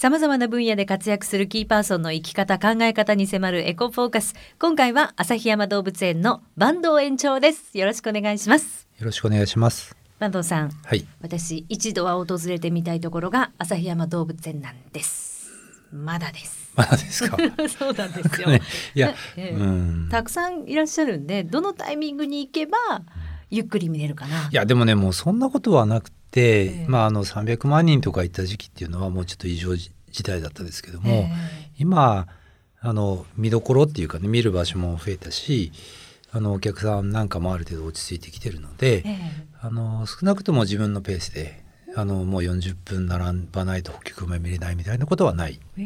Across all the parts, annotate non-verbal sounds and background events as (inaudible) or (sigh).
様々な分野で活躍するキーパーソンの生き方、考え方に迫るエコフォーカス。今回は旭山動物園の坂東園長です。よろしくお願いします。よろしくお願いします。坂東さん、はい。私一度は訪れてみたいところが旭山動物園なんです。まだです。まだですか？(laughs) そうなんですよ。ね、いや、ええうん。たくさんいらっしゃるんで、どのタイミングに行けばゆっくり見れるかな？いやでもねもうそんなことはなくて、ええ。まああの300万人とか行った時期っていうのはもうちょっと異常事態だったですけども、え今あの見どころっていうかね見る場所も増えたしあのお客さんなんかもある程度落ち着いてきてるので、ええ。あの少なくとも自分のペースであのもう40分並ばないと北極熊見れないみたいなことはないえ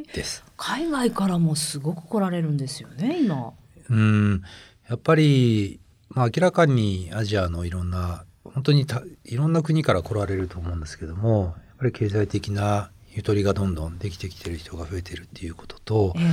え。です。海外からもすごく来られるんですよね、今。うん。やっぱり、まあ、明らかにアジアのいろんな本当にたいろんな国から来られると思うんですけどもやっぱり経済的なゆとりがどんどんできてきてる人が増えてるっていうこととええ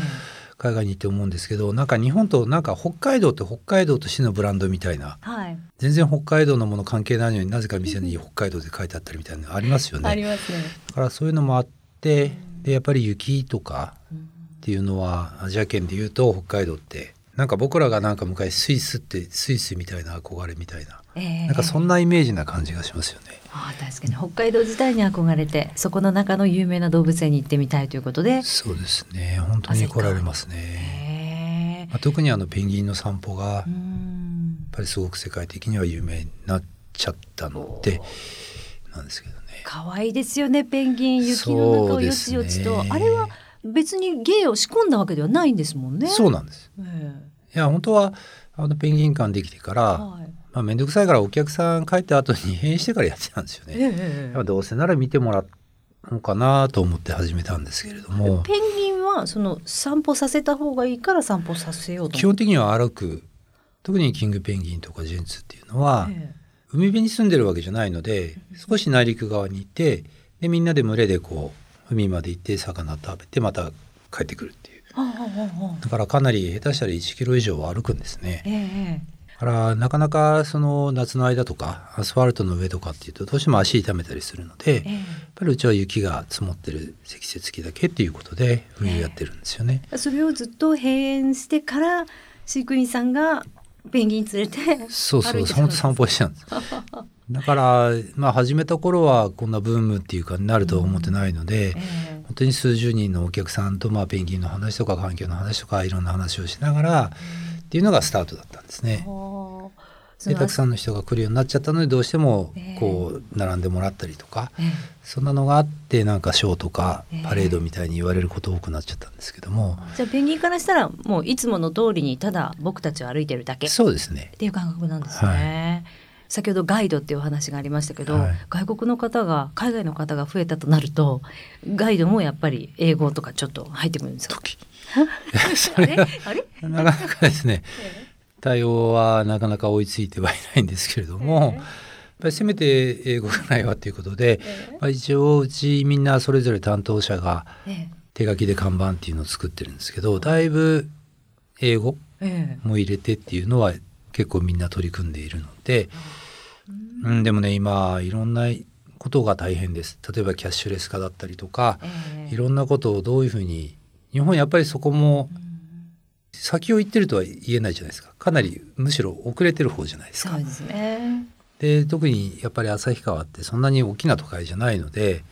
海外に行って思うんですけどなんか日本となんか北海道って北海道としてのブランドみたいなはい。全然北海道のもの関係ないのになぜか店に北海道で書いてあったりみたいなのありますよありね。ますね。だからそういうのもあってでやっぱり雪とかうんっていうのはアジア圏でいうと北海道ってなんか僕らがなんか昔スイスってスイスみたいな憧れみたいなええ。なんかそんなイメージな感じがしますよね。ああ確かに。北海道自体に憧れてそこの中の有名な動物園に行ってみたいということで、そうですね。本当に来られますね。まあ、特にあのペンギンの散歩がやっうんぱりすごく世界的には有名になっちゃったのでなんですけどね。可愛いですよね。ペンギン雪の中をよちよちと、ね。あれは別に芸を仕込んだわけではないんですもんね。そうなんです。えいや本当はあのペンギン館できてから、えはいまあ面倒くさいからお客さん帰った後に閉園してからやってたんですよえね。えやっぱどうせなら見てもらおうかなと思って始めたんですけれども。ペンギンはその散歩させた方がいいから散歩させようと基本的には歩く特にキングペンギンとかジェンツっていうのは、え海辺に住んでるわけじゃないので少し内陸側にいてでみんなで群れでこう海まで行って魚食べてまた帰ってくるっていう。だからかなり下手したら1キロ以上は歩くんですね。からなかなかその夏の間とかアスファルトの上とかっていうとどうしても足痛めたりするので、やっえぱりうちは雪が積もってる積雪期だけっていうことで冬やってるんですよね。えそれをずっと閉園してから飼育員さんがペンギン連れてそうそう、本当散歩してたんです。だから、まあ始めた頃はこんなブームっていうかなるとは思ってないので、ええ。本当に数十人のお客さんとまあペンギンの話とか環境の話とかいろんな話をしながらっていうのがスタートだったんですね。でのたくさんの人が来るようになっちゃったのでどうしてもええ。こう並んでもらったりとか、ええ。そんなのがあってなんかショーとかええパレードみたいに言われること多くなっちゃったんですけども、じゃあペンギンからしたらもういつもの通りにただ僕たちは歩いてるだけ。っそうですね。ていう感覚なんですね。先ほどガイドっていうお話がありましたけど、はい。外国の方が海外の方が増えたとなるとガイドもやっぱり英語とかちょっと入ってくるんですか (laughs) (laughs) れ？なかなかですね対応はなかなか追いついてはいないんですけれども、やっぱりせめて英語がないわということで、えまあ、一応うちみんなそれぞれ担当者がえ手書きで看板っていうのを作ってるんですけどだいぶ英語ええ。も入れてっていうのは結構みんな取り組んでいるので、うん、でもね今いろんなことが大変です例えばキャッシュレス化だったりとかええいろんなことをどういうふうに日本やっぱりそこも先を行ってるとは言えないじゃないですかかなりむしろ遅れてる方じゃないですかそう。ですね。で特にやっぱり旭川ってそんなに大きな都会じゃないので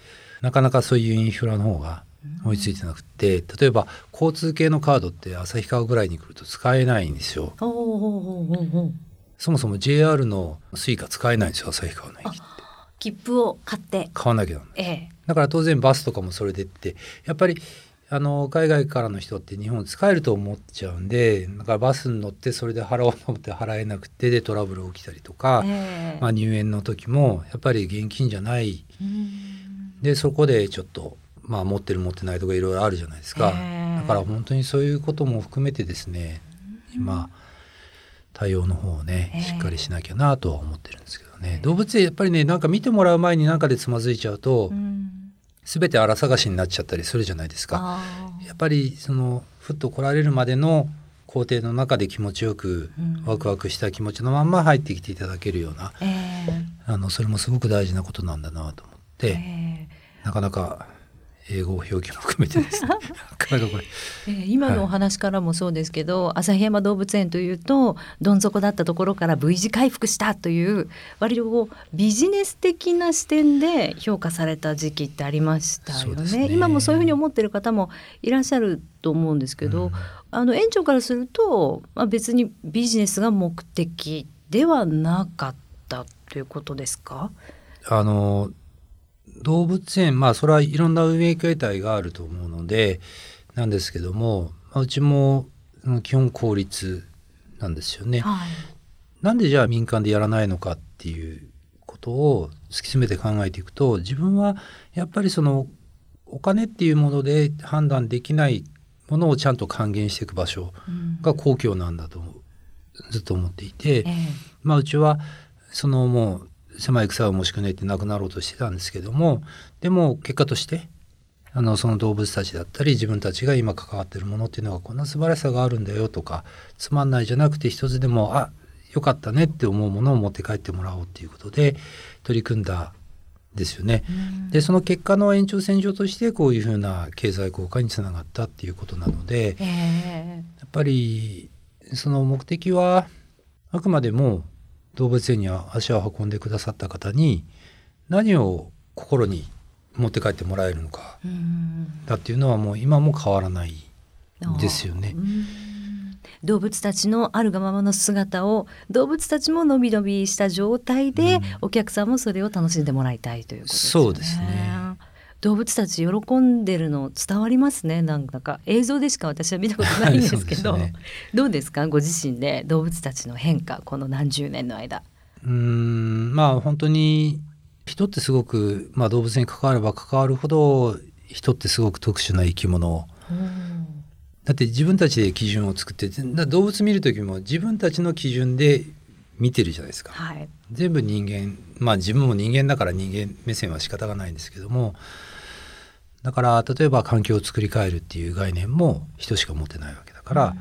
なかなかそういうインフラの方が追いついてなくて例えば交通系のカードって旭川ぐらいに来ると使えないんですよ。そもそも JR の Suica 使えないんですよ旭川の駅って。切符を買って、買わなきゃええ。だから当然バスとかもそれでって。やっぱりあの海外からの人って日本使えると思っちゃうんでだからバスに乗ってそれで払おうと思って払えなくてでトラブル起きたりとか、ええ。まあ、入園の時もやっぱり現金じゃない。うん。でそこでちょっと、まあ、持ってる持ってないとかいろいろあるじゃないですか、ええ。だから本当にそういうことも含めてですね今対応の方をねええ。しっかりしなきゃなとは思ってるんですけどね、動物園やっぱりねなんか見てもらう前に何かでつまずいちゃうと、うん。全て荒探しになっちゃったりするじゃないですか。やっぱりそのふっと来られるまでの工程の中で気持ちよくうん。ワクワクした気持ちのまんま入ってきていただけるような、えあのそれもすごく大事なことなんだなと思っえて、え。なかなか英語表記も含めてですね。(laughs) えー今のお話からもそうですけど、旭山動物園というとどん底だったところから V 字回復したという割とこうビジネス的な視点で評価された時期ってありましたよね。ね。今もそういうふうに思ってる方もいらっしゃると思うんですけど、うん。あの園長からすると、まあ、別にビジネスが目的ではなかったということですか？あの動物園まあそれはいろんな運営形態があると思うのでなんですけども、まあ、うちもうん基本効率なんですよね。はい。なんでじゃあ民間でやらないのかっていうことを突き詰めて考えていくと自分はやっぱりそのお金っていうもので判断できないものをちゃんと還元していく場所うん。が公共なんだとずっと思っていて、ええ。まあうちはそのもう狭い草をもしくねってなくなろうとしてたんですけどもでも結果としてあのその動物たちだったり自分たちが今関わってるものっていうのがこんな素晴らしさがあるんだよとかつまんないじゃなくて一つでもあよかったねって思うものを持って帰ってもらおうっていうことで取り組んだんですよね。うんでその結果の延長線上としてこういうふうな経済効果につながったっていうことなのでええやっぱりその目的はあくまでも動物園に足を運んでくださった方に何を心に持って帰ってもらえるのかうんだっていうのはもう今も変わらないですよねう。ん動物たちのあるがままの姿を動物たちものびのびした状態で、うんお客さんもそれを楽しんでもらいたいということですよね。そうですね動物たち喜んでるの伝わりますね。なんだか映像でしか私は見たことないんですけど。ね。どうですか？ご自身で動物たちの変化この何十年の間。うーんまあ本当に人ってすごく、まあ、動物に関われば関わるほど人ってすごく特殊な生き物。だって自分たちで基準を作ってだ動物見る時も自分たちの基準で見てるじゃないですか。はい、全部人間まあ自分も人間だから人間目線は仕方がないんですけどもだから例えば環境を作り変えるっていう概念も人しか持ってないわけだから、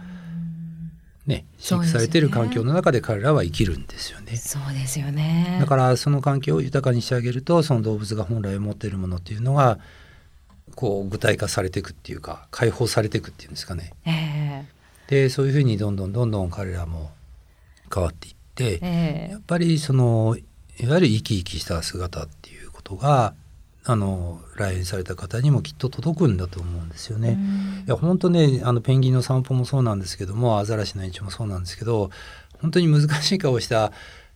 ね飼育されてる環境の中で彼らは生きるんですよね。そうですよね。だからその環境を豊かにしてあげるとその動物が本来持っているものっていうのがこう具体化されていくっていうか解放されていくっていうんですかね。えでそういうふうにどんどんどんどん彼らも変わっていってえ、えやっぱりそのいわゆる生き生きした姿っていうことがあの来園された方にもきっと届くんだと思うんですよね。いや本当ねあのペンギンの散歩もそうなんですけどもアザラシの延長もそうなんですけど本当に難しい顔した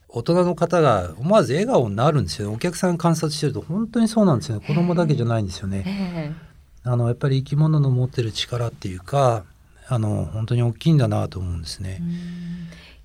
大人の方が思わず笑顔になるんですよねお客さん観察してると本当にそうなんですよね子供だけじゃないんですよね。えあのやっぱり生き物の持ってる力っていうかあの本当に大きいんだなと思うんですね。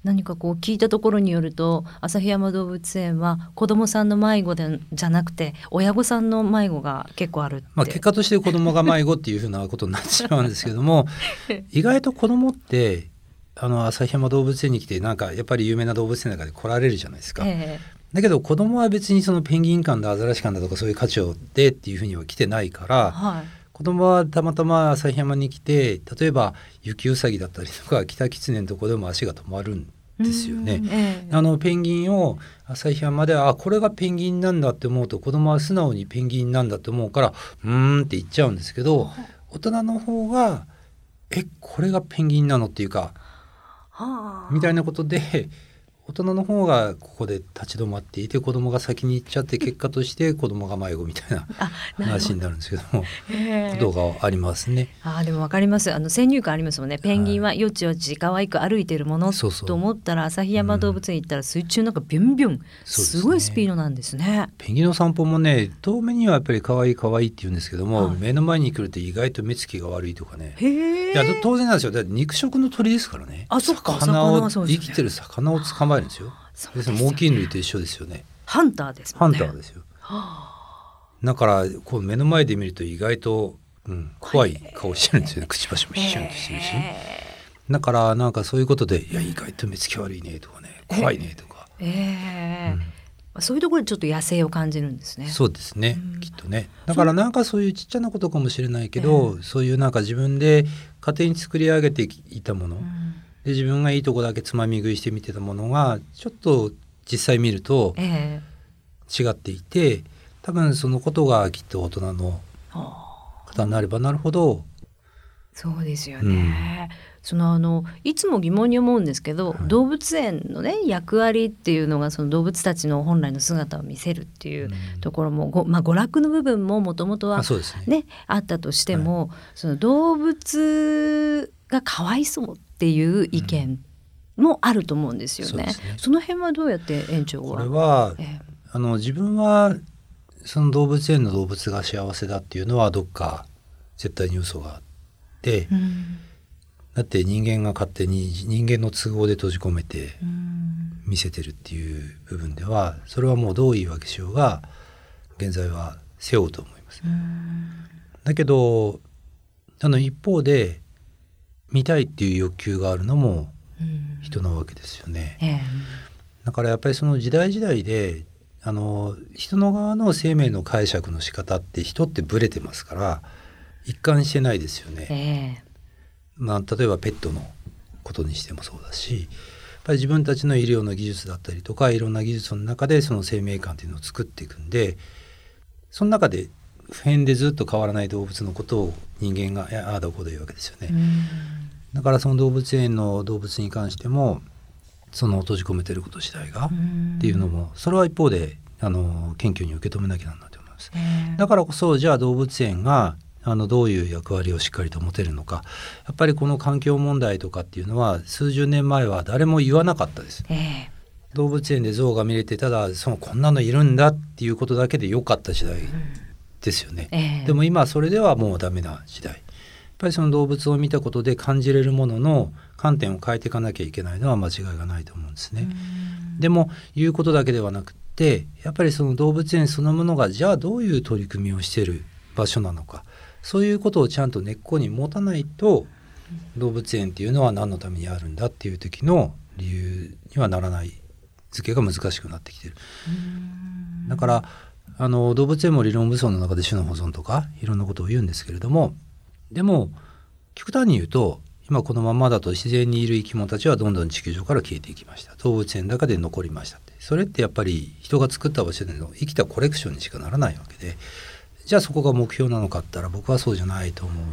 何かこう聞いたところによると旭山動物園は子供さんの迷子でじゃなくて親御さんの迷子が結構あるって、まあ、結果として子供が迷子っていうふうなことになってしまうんですけども (laughs) 意外と子供ってあの旭山動物園に来てなんかやっぱり有名な動物園の中で来られるじゃないですか。えだけど子供は別にそのペンギン館だアザラシ館だとかそういう価値をでっていうふうには来てないかえらはい子供はたまたま旭山に来て例えば雪うさぎだったりとかキタキツネのとこでも足が止まるんですよね。うんええ。あのペンギンを旭山であこれがペンギンなんだって思うと子供は素直にペンギンなんだって思うからうーんって言っちゃうんですけど大人の方がえこれがペンギンなのっていうかはあ。みたいなことで大人の方がここで立ち止まっていて子供が先に行っちゃって結果として子供が迷子みたいな話になるんですけどもええことがありますね。あーでもわかります。あの先入観ありますもんね。ペンギンはよちよち可愛く歩いてるものと思ったら旭山動物園行ったら水中なんかビュンビュン。すね。すごいスピードなんですね。ペンギンの散歩もね遠目にはやっぱり可愛い可愛いって言うんですけども、はい。目の前に来ると意外と目つきが悪いとかね。へえ。いや当然なんですよ。だって肉食の鳥ですからね。あそっか。魚を生きてる魚を捕まえるんですよ。そうですよね。猛禽類と一緒ですよね。ハンターですね。ンターですよ。だからこう目の前で見ると意外と、うん、怖い顔してるんですよね。くちばしも一緒にしてるしへだからなんかそういうことで「いや意外と目つき悪いね」とかね「怖いね」とか、ええ。うん。そういうところでちょっと野生を感じるんですね。そうですね、うん。きっとね。だからなんかそういうちっちゃなことかもしれないけど、そういうなんか自分で家庭に作り上げていたもの、うんで自分がいいとこだけつまみ食いして見てたものがちょっと実際見るとええ。違っていて多分そのことがきっと大人のは方になればなるほど。そうですよね。そのあのいつも疑問に思うんですけど、はい、動物園のね役割っていうのがその動物たちの本来の姿を見せるっていうところも、ごまあ、娯楽の部分ももともとはね、ね、あったとしても、はい、その動物がかわいそうっていう意見もあると思うんですよね。うん、そね。その辺はどうやって園長は？これは、えー、あの自分はその動物園の動物が幸せだっていうのはどっか絶対に嘘があって、うん、だって人間が勝手に人間の都合で閉じ込めて見せてるっていう部分ではそれはもうどう言い訳しようが現在は背負うと思います。だけどあの一方で見たいっていう欲求があるのも人なわけですよね。だからやっぱりその時代時代であの人の側の生命の解釈の仕方って人ってブレてますから一貫してないですよね。えー、まあ、例えばペットのことにしてもそうだしやっぱり自分たちの医療の技術だったりとかいろんな技術の中でその生命感っていうのを作っていくんでその中で普遍でずっと変わらない動物のことを人間がああだこうだ言うわけですよね。だからその動物園の動物に関してもその閉じ込めてること自体がっていうのもそれは一方であの謙虚に受け止めなきゃなんないと思います。だからこそじゃあ動物園があのどういう役割をしっかりと持てるのか。やっぱりこの環境問題とかっていうのは数十年前は誰も言わなかったです。えー、動物園で象が見れてただそのこんなのいるんだっていうことだけで良かった時代ですよね、うんえ。ー、でも今それではもうダメな時代。っぱりその動物を見たことで感じれるものの観点を変えていかなきゃいけないのは間違いがないと思うんですね。でも言うことだけではなくてやっぱりその動物園そのものがじゃあどういう取り組みをしている場所なのか。そういうことをちゃんと根っこに持たないと動物園っていうのは何のためにあるんだっていう時の理由にはならない。付けが難しくなってきてる。だからあの動物園も理論武装の中で種の保存とかいろんなことを言うんですけれどもでも極端に言うと今このままだと自然にいる生き物たちはどんどん地球上から消えていきました。動物園の中で残りましたって。それってやっぱり人が作った場所での生きたコレクションにしかならないわけで。じゃあそこが目標なのかったら僕はそうじゃないと思う。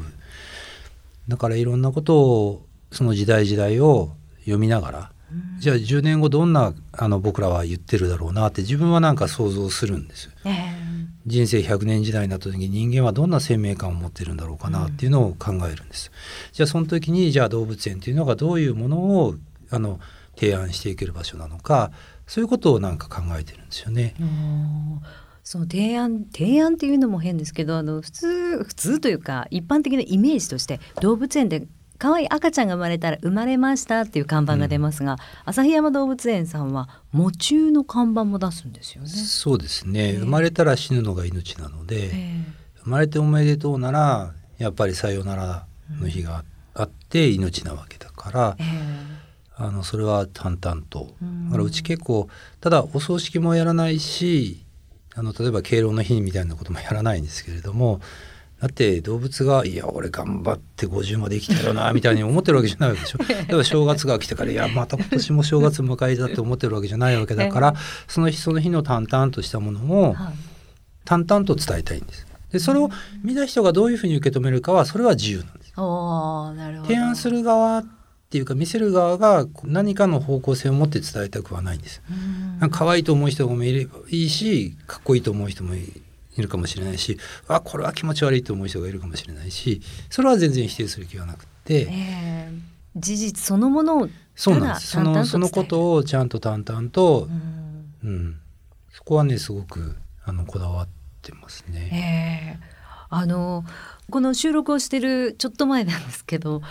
だからいろんなことをその時代時代を読みながらじゃあ10年後どんなあの僕らは言ってるだろうなって自分はなんか想像するんです。えー人生100年時代になった時に人間はどんな生命感を持ってるんだろうかなっていうのを考えるんです。じゃあその時にじゃあ動物園っていうのがどういうものをあの提案していける場所なのかそういうことをなんか考えてるんですよね。その提案提案っていうのも変ですけどあの普通普通というか一般的なイメージとして動物園で可愛い赤ちゃんが生まれたら生まれましたっていう看板が出ますが、旭、うん、山動物園さんは喪中の看板も出すんですよね。そうですね、えー、生まれたら死ぬのが命なので、えー、生まれておめでとうならやっぱりさよならの日があって命なわけだから、えー、あのそれは淡々と。だからうち結構ただお葬式もやらないしあの例えば敬老の日みたいなこともやらないんですけれどもだって動物が「いや俺頑張って50まで生きたよな」みたいに思ってるわけじゃないわけでしょ。(laughs) 例えば正月が来てから「いやまた今年も正月迎えた」って思ってるわけじゃないわけだから (laughs) その日その日の淡々としたものを淡々と伝えたいんです。でそれを見た人がどういうふうに受け止めるかはそれは自由なんです。提案する側っていうか見せる側が何かの方向性を持って伝えたくはないんです。可愛いと思う人もいればいいしかっこいいと思う人もいいるかもしれないしあこれは気持ち悪いと思う人がいるかもしれないしそれは全然否定する気はなくて、えー、事実そのものをそうなんです。そのそのことをちゃんと淡々と、うん、うん、そこはねすごくあのこだわってますね。えーあのこの収録をしてるちょっと前なんですけど、うん、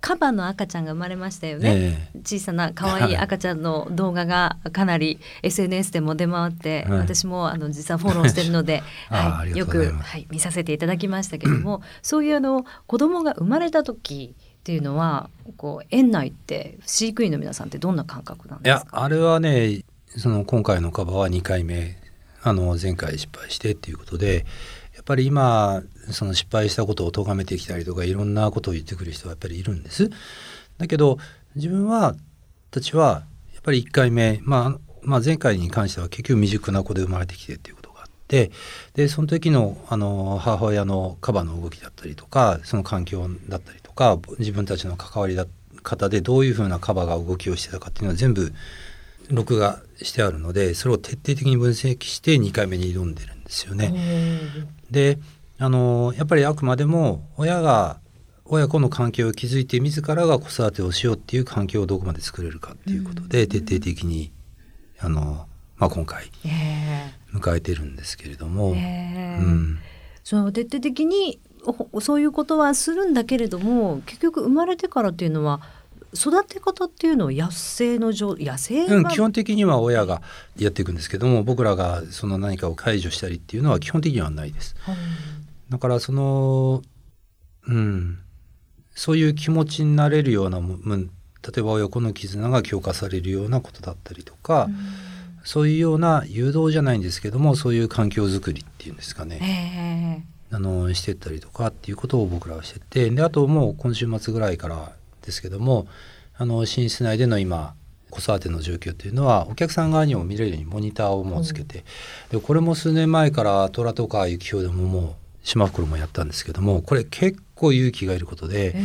カバの赤ちゃんが生まれましたよね、えー、小さな可愛い赤ちゃんの動画がかなり SNS でも出回って、はい、私もあの実はフォローしてるので、(laughs) はい、よく、はい、見させていただきましたけども (clears throat) そういうあの子供が生まれた時っていうのはこう園内って飼育員の皆さんってどんな感覚なんですか？いやあれはねその今回のカバは2回目あの前回失敗してっていうことでやっぱり今その失敗したことを咎めてきたりとかいろんなことを言ってくる人はやっぱりいるんです。だけど自分はたちはやっぱり1回目、まあ、まあ前回に関しては結局未熟な子で生まれてきてっていうことがあってでその時のあの母親のカバの動きだったりとかその環境だったりとか自分たちの関わり方でどういうふうなカバが動きをしてたかっていうのは全部録画してあるのでそれを徹底的に分析して2回目に挑んでるんですよね。であのやっぱりあくまでも親が親子の関係を築いて自らが子育てをしようっていう環境をどこまで作れるかっていうことで、徹底的にあの、まあ、今回迎えてるんですけれども、うん、その徹底的にそういうことはするんだけれども結局生まれてからっていうのは育て方っていうのは野生の状野生、うん、基本的には親がやっていくんですけども僕らがその何かを解除したりっていうのは基本的にはないです。うん、だからそのうんそういう気持ちになれるような例えば親子の絆が強化されるようなことだったりとか、うん、そういうような誘導じゃないんですけどもそういう環境づくりっていうんですかね、あのしてったりとかっていうことを僕らはしててであともう今週末ぐらいからですけどもあの寝室内での今子育ての状況というのはお客さん側にも見れるようにモニターをもうつけて、うん、でこれも数年前から虎とか雪氷でももう島袋もやったんですけどもこれ結構勇気がいることで、え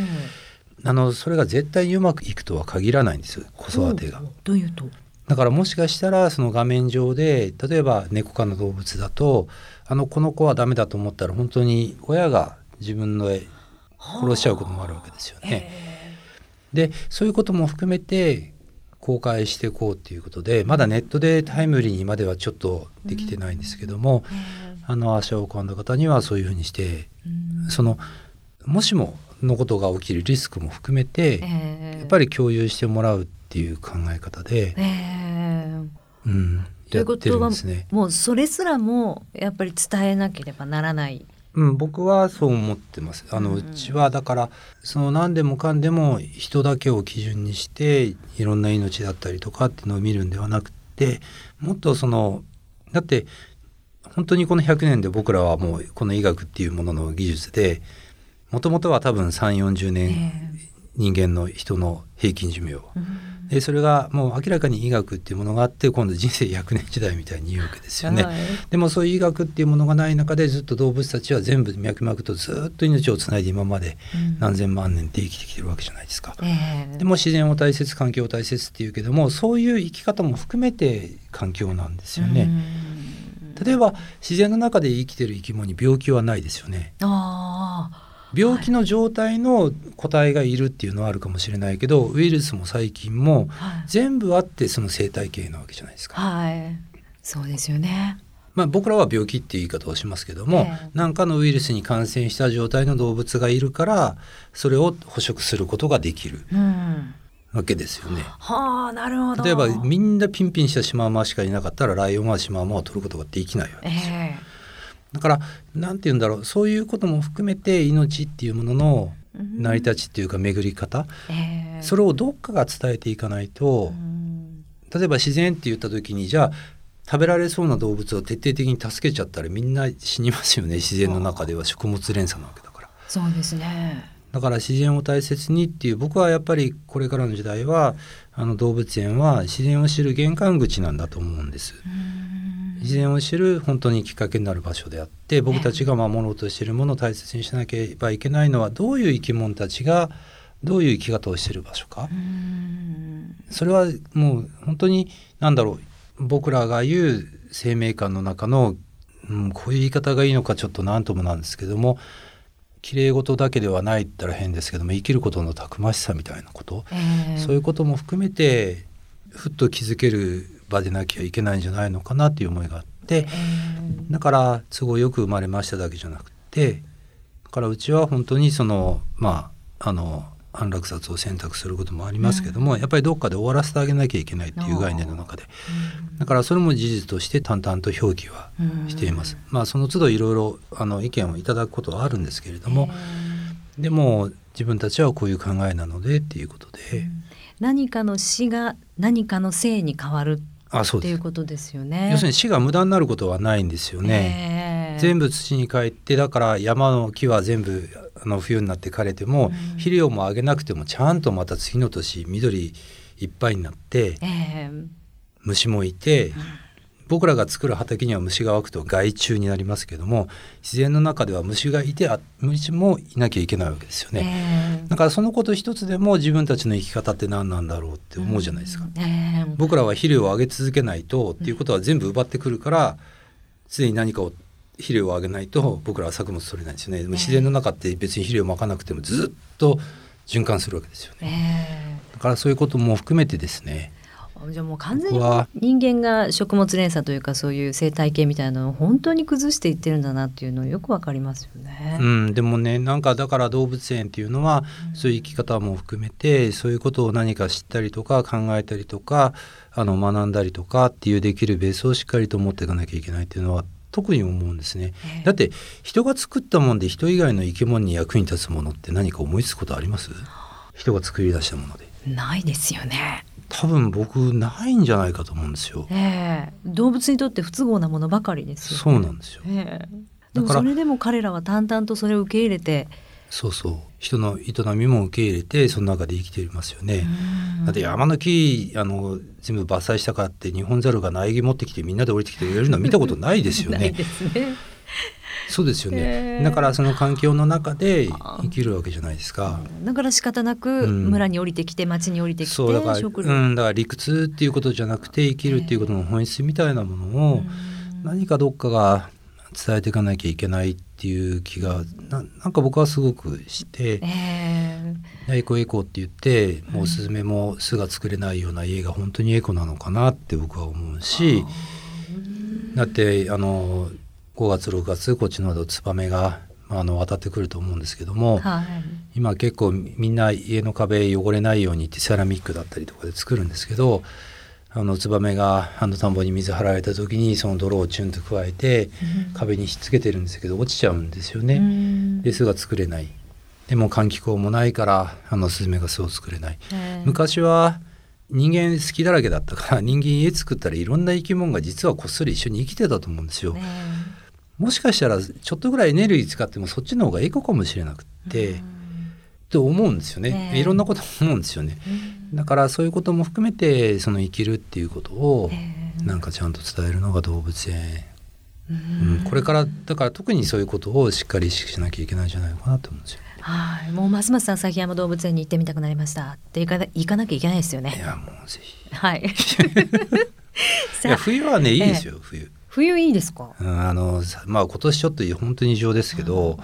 ー、あのそれが絶対にうまくいくとは限らないんです子育てが。どういうと？だからもしかしたらその画面上で例えば猫科の動物だとあのこの子はダメだと思ったら本当に親が自分の殺しちゃうこともあるわけですよね。でそういうことも含めて公開していこうっていうことでまだネットでタイムリーにまではちょっとできてないんですけども、あの足を運んだ方にはそういうふうにして、そのもしものことが起きるリスクも含めて、やっぱり共有してもらうっていう考え方で、うん、やってるんですね。もうそれすらもやっぱり伝えなければならないうん、僕はそう思ってます。あの、うちはだからその何でもかんでも人だけを基準にしていろんな命だったりとかっていうのを見るんではなくてもっとそのだって本当にこの100年で僕らはもうこの医学っていうものの技術でもともとは多分3 4 0年人間の人の平均寿命、えーでそれがもう明らかに医学っていうものがあって今度人生100年時代みたいに言うわけですよね、はい、でもそういう医学っていうものがない中でずっと動物たちは全部脈々とずっと命をつないで今まで何千万年って生きてきてるわけじゃないですか、うん、でも自然を大切環境を大切っていうけどもそういう生き方も含めて環境なんですよね、うん、例えば自然の中で生きてる生き物に病気はないですよね。ああ病気の状態の個体がいるっていうのはあるかもしれないけどウイルスも細菌も全部あってその生態系なわけじゃないですか。はい、そうですよね。まあ、僕らは病気っていう言い方をしますけども何、えー、かのウイルスに感染した状態の動物がいるからそれを捕食することができる。わけですよね。はあ、なるほど。例えばみんなピンピンしたシマウマしかいなかったらライオンはシマウマを取ることができないわけですよ。えーだから何て言うんだろうそういうことも含めて命っていうものの成り立ちっていうか巡り方、えー、それをどっかが伝えていかないと、例えば自然って言った時にじゃあ食べられそうな動物を徹底的に助けちゃったらみんな死にますよね自然の中では食物連鎖なわけだから。そうですね。だから自然を大切にっていう僕はやっぱりこれからの時代はあの動物園は自然を知る玄関口なんだと思うんです。自然を知る本当にきっかけになる場所であって僕たちが守ろうとしているものを大切にしなければいけないのはどういう生き物たちがどういう生き方をしている場所か。それはもう本当に何だろう。僕らが言う生命観の中の、うん、こういう言い方がいいのかちょっと何ともなんですけども綺麗事だけではないったら変ですけども生きることのたくましさみたいなこと、えー、そういうことも含めてふっと気づける場でなきゃいけないんじゃないのかなっていう思いがあってだから都合よく生まれましただけじゃなくてだからうちは本当にそのまああの安楽殺を選択することもありますけども、うん、やっぱりどっかで終わらせてあげなきゃいけないっていう概念の中で、うん、だからそれも事実として淡々と表記はしています。うん、まあその都度いろいろあの意見をいただくことはあるんですけれども、でも自分たちはこういう考えなのでっていうことで、何かの死が何かの性に変わるあそうっていうことですよね。要するに死が無駄になることはないんですよね。全部土に帰ってだから山の木は全部あの冬になって枯れても、うん、肥料もあげなくてもちゃんとまた次の年緑いっぱいになって、えー、虫もいて、僕らが作る畑には虫が湧くと害虫になりますけども自然の中では虫がいてあ虫もいなきゃいけないわけですよね、えー、だからそのこと一つでも自分たちの生き方って何なんだろうって思うじゃないですか、うん。えー、僕らは肥料をあげ続けないとっていうことは全部奪ってくるから常に何かを肥料をあげないと僕らは作物取れないですよね、えー、自然の中って別に肥料まかなくてもずっと循環するわけですよね、だからそういうことも含めてですねじゃあもう完全に人間が食物連鎖というかそういう生態系みたいなのを本当に崩していってるんだなっていうのよくわかりますよね。うん、でもねなんかだから動物園っていうのは、そういう生き方も含めてそういうことを何か知ったりとか考えたりとかあの学んだりとかっていうできるベースをしっかりと持っていかなきゃいけないっていうのは特に思うんですね、えー、だって人が作ったもんで人以外の生き物に役に立つものって何か思いつくことあります？人が作り出したもので。ないですよね多分僕ないんじゃないかと思うんですよ。えー、動物にとって不都合なものばかりですよ、ね、そうなんですよ。えー、でもそれでも彼らは淡々とそれを受け入れて。そうそう人の営みも受け入れてその中で生きていますよね。だって山の木あの全部伐採したかって日本猿が苗木持ってきてみんなで降りてきてやるのは見たことないですよね。(laughs) ですね。(laughs) そうですよね。だからその環境の中で生きるわけじゃないですか。だから仕方なく村に降りてきて、町に降りてきてそうだから,、うん、だから理屈っていうことじゃなくて生きるっていうことの本質みたいなものを何かどっかが伝えていかなきゃいけないっていう気がななんか僕はすごくして、えー、エコエコって言ってもうおすすめも巣が作れないような家が本当にエコなのかなって僕は思うしだってあの5月6月こっちの方ツバメがあの渡ってくると思うんですけども、はい、今結構みんな家の壁汚れないようにってセラミックだったりとかで作るんですけどあのツバメがあの田んぼに水張られた時にその泥をチュンと加えて壁にひっつけてるんですけど落ちちゃうんですよね。で巣が作れないでも換気口もないからあのスズメが巣を作れない。昔は人間好きだらけだったから人間家作ったらいろんな生き物が実はこっそり一緒に生きてたと思うんですよ。もしかしたらちょっとぐらいエネルギー使ってもそっちの方がエコかもしれなくってと思うんですよね、いろんなこと思うんですよね、だからそういうことも含めてその生きるっていうことをなんかちゃんと伝えるのが動物園、うん、これからだから特にそういうことをしっかり意識しなきゃいけないんじゃないかなと思うんですよ。はい、もうますます旭山動物園に行ってみたくなりました。って行かな行かなきゃいけないですよね。いやもうぜひ。はい。(laughs) いや冬はねいいですよ、(laughs) 冬。冬いいですか、うん、あのまあ今年ちょっと本当に異常ですけど、うん、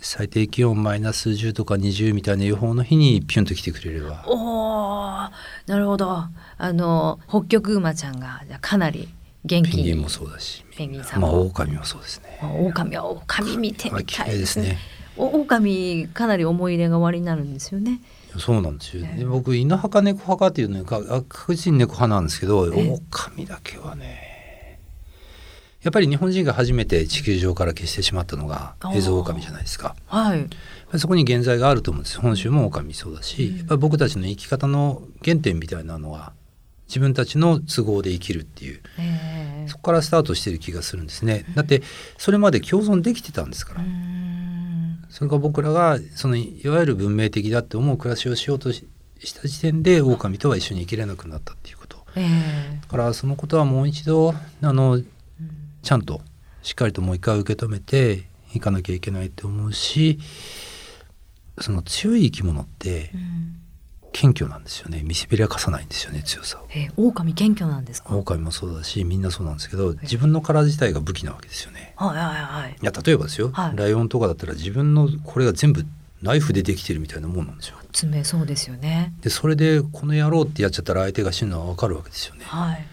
最低気温マイナス10とか20みたいな予報の日にピュンと来てくれれば。おなるほど。あの北極馬ちゃんがかなり元気。ペンギンもそうだしペンギンさんまあ狼もそうですね。狼は狼見てみたいですね。狼かなり思い入れが終わりになるんですよね。そうなんですよ、ね、僕犬派か猫派かっていうのが確実に猫派なんですけど狼だけはねやっぱり日本人が初めて地球上から消してしまったのがエゾオオカミじゃないですか。はい、そこに現在があると思うんです。本州もオオカミそうだし、うん、やっぱ僕たちの生き方の原点みたいなのは自分たちの都合で生きるっていう、そこからスタートしてる気がするんですね。だってそれまで共存できてたんですから。それが僕らがそのいわゆる文明的だって思う暮らしをしようとした時点でオオカミとは一緒に生きれなくなったっていうこと。だからそのことはもう一度あのちゃんとしっかりともう一回受け止めていかなきゃいけないと思うしその強い生き物って、謙虚なんですよね見せびらかさないんですよね強さを。えー、狼謙虚なんですか？狼もそうだしみんなそうなんですけど自分の体自体が武器なわけですよね。はいはいはい。いや例えばですよ、はい、ライオンとかだったら自分のこれが全部ナイフでできてるみたいなもんなんですよ。爪そうですよね。でそれでこの野郎ってやっちゃったら相手が死ぬのはわかるわけですよね。はい。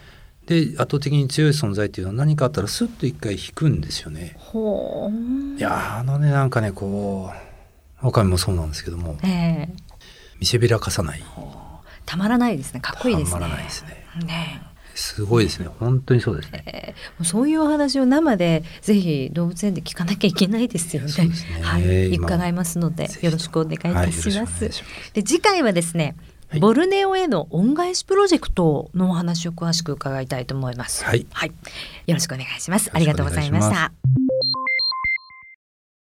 で圧倒的に強い存在っていうのは何かあったらスッと一回引くんですよね。いやあのねなんかねこう他にもそうなんですけども、えー、見せびらかさない。たまらないですね。かっこいいですね。たまらないですね。ね。すごいですね。本当にそうですね、えー、そういうお話を生でぜひ動物園で聞かなきゃいけないですよね。ね。はい、伺いますのでよろしくお願いいたします。はい、ます。で次回はですねはい、ボルネオへの恩返しプロジェクトのお話を詳しく伺いたいと思います。はい、はい、よろしくお願いします。ありがとうございました。